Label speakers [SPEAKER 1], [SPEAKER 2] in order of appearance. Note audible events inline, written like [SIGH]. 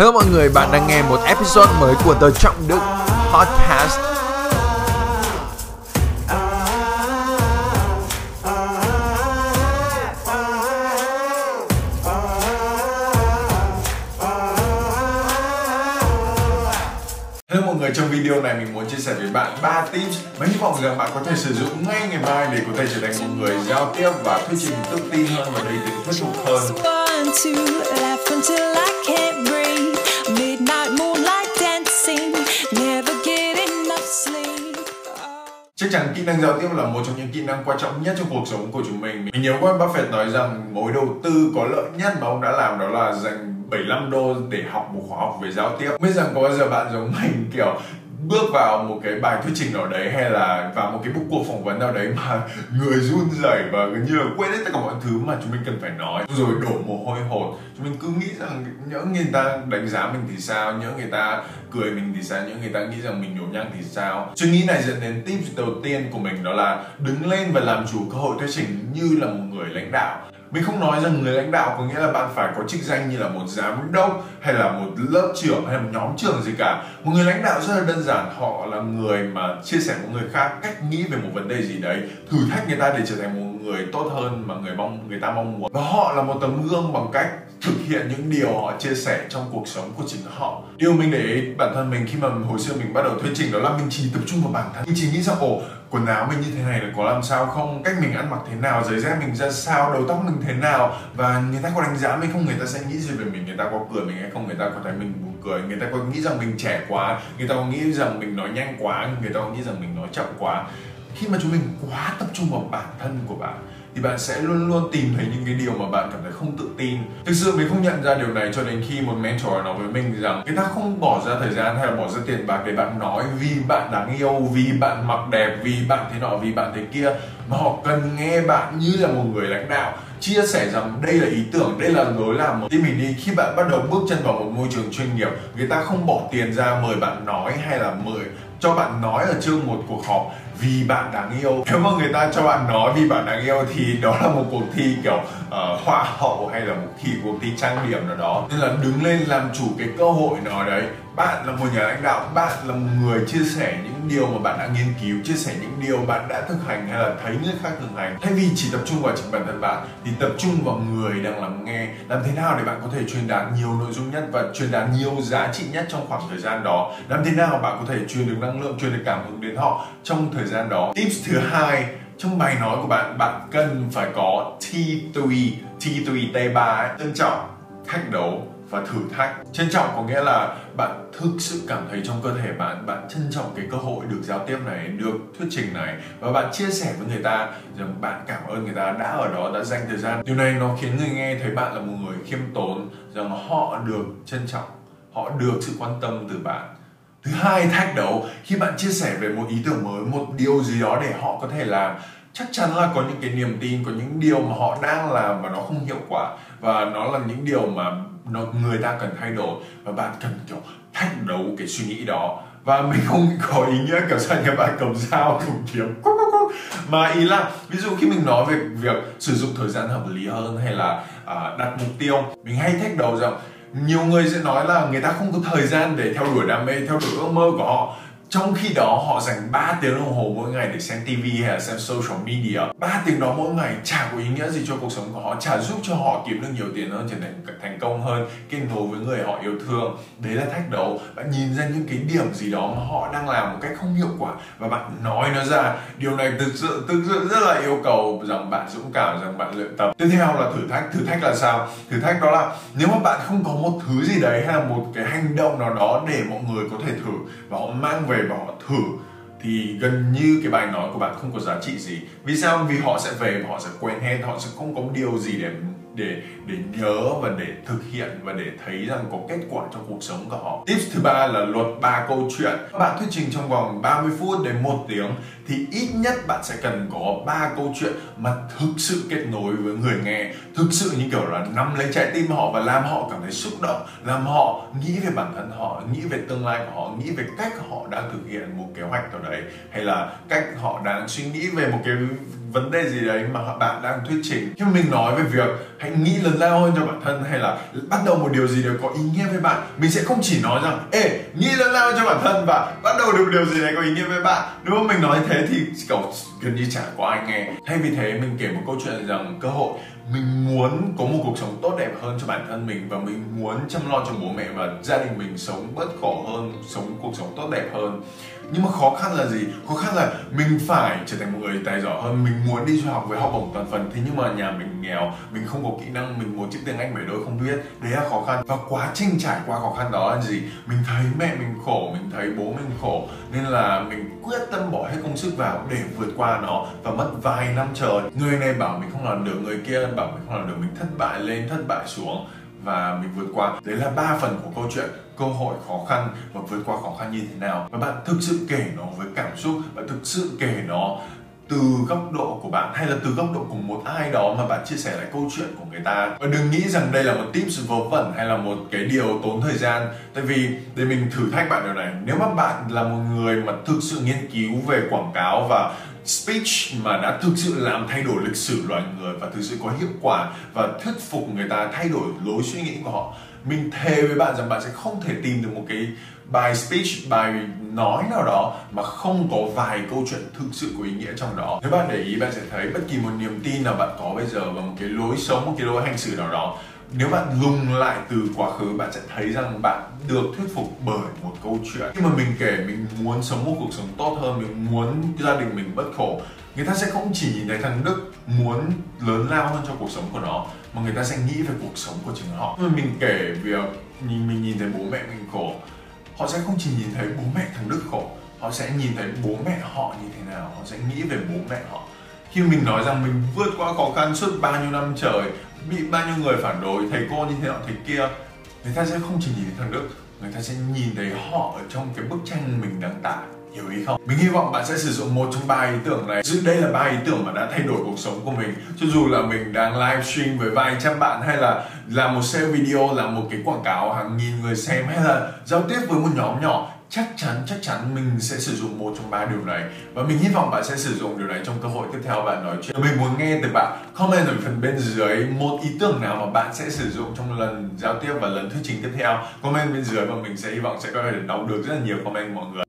[SPEAKER 1] Hello mọi người, bạn đang nghe một episode mới của The Trọng Đức Podcast. Hello mọi người, trong video này mình muốn chia sẻ với bạn 3 tips mà hy vọng rằng bạn có thể sử dụng ngay ngày mai để có thể trở thành một người giao tiếp và thuyết trình tự tin hơn và đầy tính thuyết phục hơn. Chắc chắn kỹ năng giao tiếp là một trong những kỹ năng quan trọng nhất trong cuộc sống của chúng mình. Mình nhớ Warren Buffett nói rằng mối đầu tư có lợi nhất mà ông đã làm đó là dành 75 đô để học một khóa học về giao tiếp. Biết rằng có bao giờ bạn giống mình, kiểu bước vào một cái bài thuyết trình nào đấy hay là vào một cái buộc cuộc phỏng vấn nào đấy mà [LAUGHS] người run rẩy và gần như là quên hết tất cả mọi thứ mà chúng mình cần phải nói. Rồi đổ mồ hôi hột, chúng mình cứ nghĩ rằng nhỡ người ta đánh giá mình thì sao, nhỡ người ta cười mình thì sao, nhỡ người ta nghĩ rằng mình nhổ nhăng thì sao. Suy nghĩ này dẫn đến tips đầu tiên của mình đó là đứng lên và làm chủ cơ hội thuyết trình như là một người lãnh đạo mình không nói rằng người lãnh đạo có nghĩa là bạn phải có chức danh như là một giám đốc, hay là một lớp trưởng, hay là một nhóm trưởng gì cả. Một người lãnh đạo rất là đơn giản, họ là người mà chia sẻ với người khác cách nghĩ về một vấn đề gì đấy, thử thách người ta để trở thành một người tốt hơn mà người mong, người ta mong muốn. Và họ là một tấm gương bằng cách thực hiện những điều họ chia sẻ trong cuộc sống của chính họ. Điều mình để ý, bản thân mình khi mà hồi xưa mình bắt đầu thuyết trình đó là mình chỉ tập trung vào bản thân. Mình chỉ nghĩ rằng, ồ quần áo mình như thế này là có làm sao không? Cách mình ăn mặc thế nào? Giày dép mình ra sao? Đầu tóc mình thế nào? Và người ta có đánh giá mình không? Người ta sẽ nghĩ gì về mình? Người ta có cười mình hay không? Người ta có thấy mình buồn cười? Người ta có nghĩ rằng mình trẻ quá? Người ta có nghĩ rằng mình nói nhanh quá? Người ta có nghĩ rằng mình nói chậm quá? Khi mà chúng mình quá tập trung vào bản thân của bạn thì bạn sẽ luôn luôn tìm thấy những cái điều mà bạn cảm thấy không tự tin. Thực sự mình không nhận ra điều này cho đến khi một mentor nói với mình rằng người ta không bỏ ra thời gian hay là bỏ ra tiền bạc để bạn nói vì bạn đáng yêu, vì bạn mặc đẹp, vì bạn thế nọ, vì bạn thế kia. Mà họ cần nghe bạn như là một người lãnh đạo, chia sẻ rằng đây là ý tưởng, đây là lối làm tim mình đi, khi bạn bắt đầu bước chân vào một môi trường chuyên nghiệp, người ta không bỏ tiền ra mời bạn nói hay là mời, cho bạn nói ở trước một cuộc họp vì bạn đáng yêu. Nếu mà người ta cho bạn nói vì bạn đáng yêu thì đó là một cuộc thi kiểu uh, hoa hậu hay là một thi cuộc thi trang điểm nào đó. Nên là đứng lên làm chủ cái cơ hội nó đấy. Bạn là một nhà lãnh đạo bạn là một người chia sẻ những điều mà bạn đã nghiên cứu chia sẻ những điều bạn đã thực hành hay là thấy người khác thực hành. Thay vì chỉ tập trung vào chính bản thân bạn thì tập trung vào người đang lắng nghe. Làm thế nào để bạn có thể truyền đạt nhiều nội dung nhất và truyền đạt nhiều giá trị nhất trong khoảng thời gian đó? Làm thế nào bạn có thể truyền được năng lượng truyền được cảm hứng đến họ trong thời gian đó. Tips thứ hai trong bài nói của bạn bạn cần phải có T3 T3 T3 trân trọng thách đấu và thử thách. Trân trọng có nghĩa là bạn thực sự cảm thấy trong cơ thể bạn bạn trân trọng cái cơ hội được giao tiếp này, được thuyết trình này. Và bạn chia sẻ với người ta rằng bạn cảm ơn người ta đã ở đó, đã dành thời gian. Điều này nó khiến người nghe thấy bạn là một người khiêm tốn, rằng họ được trân trọng, họ được sự quan tâm từ bạn thứ hai thách đấu khi bạn chia sẻ về một ý tưởng mới một điều gì đó để họ có thể làm chắc chắn là có những cái niềm tin có những điều mà họ đang làm và nó không hiệu quả. Và nó là những điều mà nó, người ta cần thay đổi. Và bạn cần kiểu thách đấu cái suy nghĩ đó. Và mình không có ý nghĩa kiểu sao các bạn cầm dao cầm kiếm mà ý là ví dụ khi mình nói về việc sử dụng thời gian hợp lý hơn hay là à, đặt mục tiêu mình hay thách đầu rằng nhiều người sẽ nói là người ta không có thời gian để theo đuổi đam mê, theo đuổi ước mơ của họ trong khi đó, họ dành 3 tiếng đồng hồ mỗi ngày để xem TV hay là xem social media. 3 tiếng đó mỗi ngày chả có ý nghĩa gì cho cuộc sống của họ, chả giúp cho họ kiếm được nhiều tiền hơn, trở thành thành công hơn kết nối với người họ yêu thương. Đấy là thách đấu. Bạn nhìn ra những cái điểm gì đó mà họ đang làm một cách không hiệu quả. Và bạn nói nó ra. Điều này thực sự thực sự rất là yêu cầu rằng bạn dũng cảm, rằng bạn luyện tập. Tiếp theo là thử thách. Thử thách là sao? Thử thách đó là nếu mà bạn không có một thứ gì đấy hay là một cái hành động nào đó để mọi người có thể thử và họ mang về và họ thử thì gần như cái bài nói của bạn không có giá trị gì. Vì sao? Vì họ sẽ về và họ sẽ quên hết, họ sẽ không có điều gì để để để nhớ và để thực hiện và để thấy rằng có kết quả trong cuộc sống của họ. Tips thứ ba là luật ba câu chuyện. Bạn thuyết trình trong vòng 30 phút đến 1 tiếng thì ít nhất bạn sẽ cần có ba câu chuyện mà thực sự kết nối với người nghe, thực sự như kiểu là nắm lấy trái tim họ và làm họ cảm thấy xúc động, làm họ nghĩ về bản thân họ, nghĩ về tương lai của họ, nghĩ về cách họ đang thực hiện một kế hoạch nào đấy hay là cách họ đang suy nghĩ về một cái vấn đề gì đấy mà bạn đang thuyết trình? Khi mình nói về việc hãy nghĩ lớn lao hơn cho bản thân hay là bắt đầu một điều gì đấy có ý nghĩa với bạn, mình sẽ không chỉ nói rằng, ê, nghĩ lớn lao cho bản thân và bắt đầu được điều gì đấy có ý nghĩa với bạn. Nếu mà mình nói thế thì kiểu gần như chả có ai nghe. Thay vì thế, mình kể một câu chuyện rằng, cơ hội mình muốn có một cuộc sống tốt đẹp hơn cho bản thân mình và mình muốn chăm lo cho bố mẹ và gia đình mình sống bớt khổ hơn, sống cuộc sống tốt đẹp hơn. Nhưng mà khó khăn là gì? Khó khăn là mình phải trở thành một người tài giỏi hơn. Mình muốn đi du học với học bổng toàn phần, thế nhưng mà nhà mình nghèo, mình không có kỹ năng, mình muốn chữ tiếng anh bảy đôi không biết. Đấy là khó khăn. Và quá trình trải qua khó khăn đó là gì? Mình thấy mẹ mình khổ, mình thấy bố mình khổ. Nên là mình quyết tâm bỏ hết công sức vào để vượt qua nó và mất vài năm trời. Người này bảo mình không làm được, người kia bảo mình không làm được, mình thất bại lên, thất bại xuống. Và mình vượt qua. Đấy là ba phần của câu chuyện cơ hội, khó khăn và vượt qua khó khăn như thế nào. Và bạn thực sự kể nó với cảm xúc, bạn thực sự kể nó từ góc độ của bạn hay là từ góc độ của một ai đó mà bạn chia sẻ lại câu chuyện của người ta. Và đừng nghĩ rằng đây là một tips vớ vẩn hay là một cái điều tốn thời gian. Tại vì, để mình thử thách bạn điều này, nếu mà bạn là một người mà thực sự nghiên cứu về quảng cáo và speech mà đã thực sự làm thay đổi lịch sử loài người và thực sự có hiệu quả và thuyết phục người ta thay đổi lối suy nghĩ của họ. Mình thề với bạn rằng bạn sẽ không thể tìm được một cái bài speech, bài nói nào đó mà không có vài câu chuyện thực sự có ý nghĩa trong đó. Nếu bạn để ý, bạn sẽ thấy bất kỳ một niềm tin nào bạn có bây giờ và một cái lối sống, một cái lối hành xử nào đó nếu bạn dùng lại từ quá khứ, bạn sẽ thấy rằng bạn được thuyết phục bởi một câu chuyện. Khi mà mình kể mình muốn sống một cuộc sống tốt hơn, mình muốn gia đình mình bất khổ, người ta sẽ không chỉ nhìn thấy thằng đức muốn lớn lao hơn cho cuộc sống của nó, mà người ta sẽ nghĩ về cuộc sống của chính họ. Khi mà mình kể việc nhìn, mình nhìn thấy bố mẹ mình khổ, họ sẽ không chỉ nhìn thấy bố mẹ thằng đức khổ, họ sẽ nhìn thấy bố mẹ họ như thế nào, họ sẽ nghĩ về bố mẹ họ. Khi mình nói rằng mình vượt qua khó khăn suốt bao nhiêu năm trời bị bao nhiêu người phản đối, thầy cô như thế nọ thế kia, người ta sẽ không chỉ nhìn thấy thằng đức, người ta sẽ nhìn thấy họ ở trong cái bức tranh mình đang tả hiểu ý không? Mình hy vọng bạn sẽ sử dụng một trong ba ý tưởng này. Dù đây là ba ý tưởng mà đã thay đổi cuộc sống của mình. Cho dù là mình đang livestream với vài trăm bạn, hay là làm một sale video, làm một cái quảng cáo hàng nghìn người xem, hay là giao tiếp với một nhóm nhỏ chắc chắn chắc chắn mình sẽ sử dụng một trong ba điều này. Và mình hy vọng bạn sẽ sử dụng điều này trong cơ hội tiếp theo bạn nói chuyện. Mình muốn nghe từ bạn comment ở phần bên dưới một ý tưởng nào mà bạn sẽ sử dụng trong lần giao tiếp và lần thuyết trình tiếp theo. Comment bên dưới và mình sẽ hy vọng sẽ có thể đọc được rất là nhiều comment của mọi người.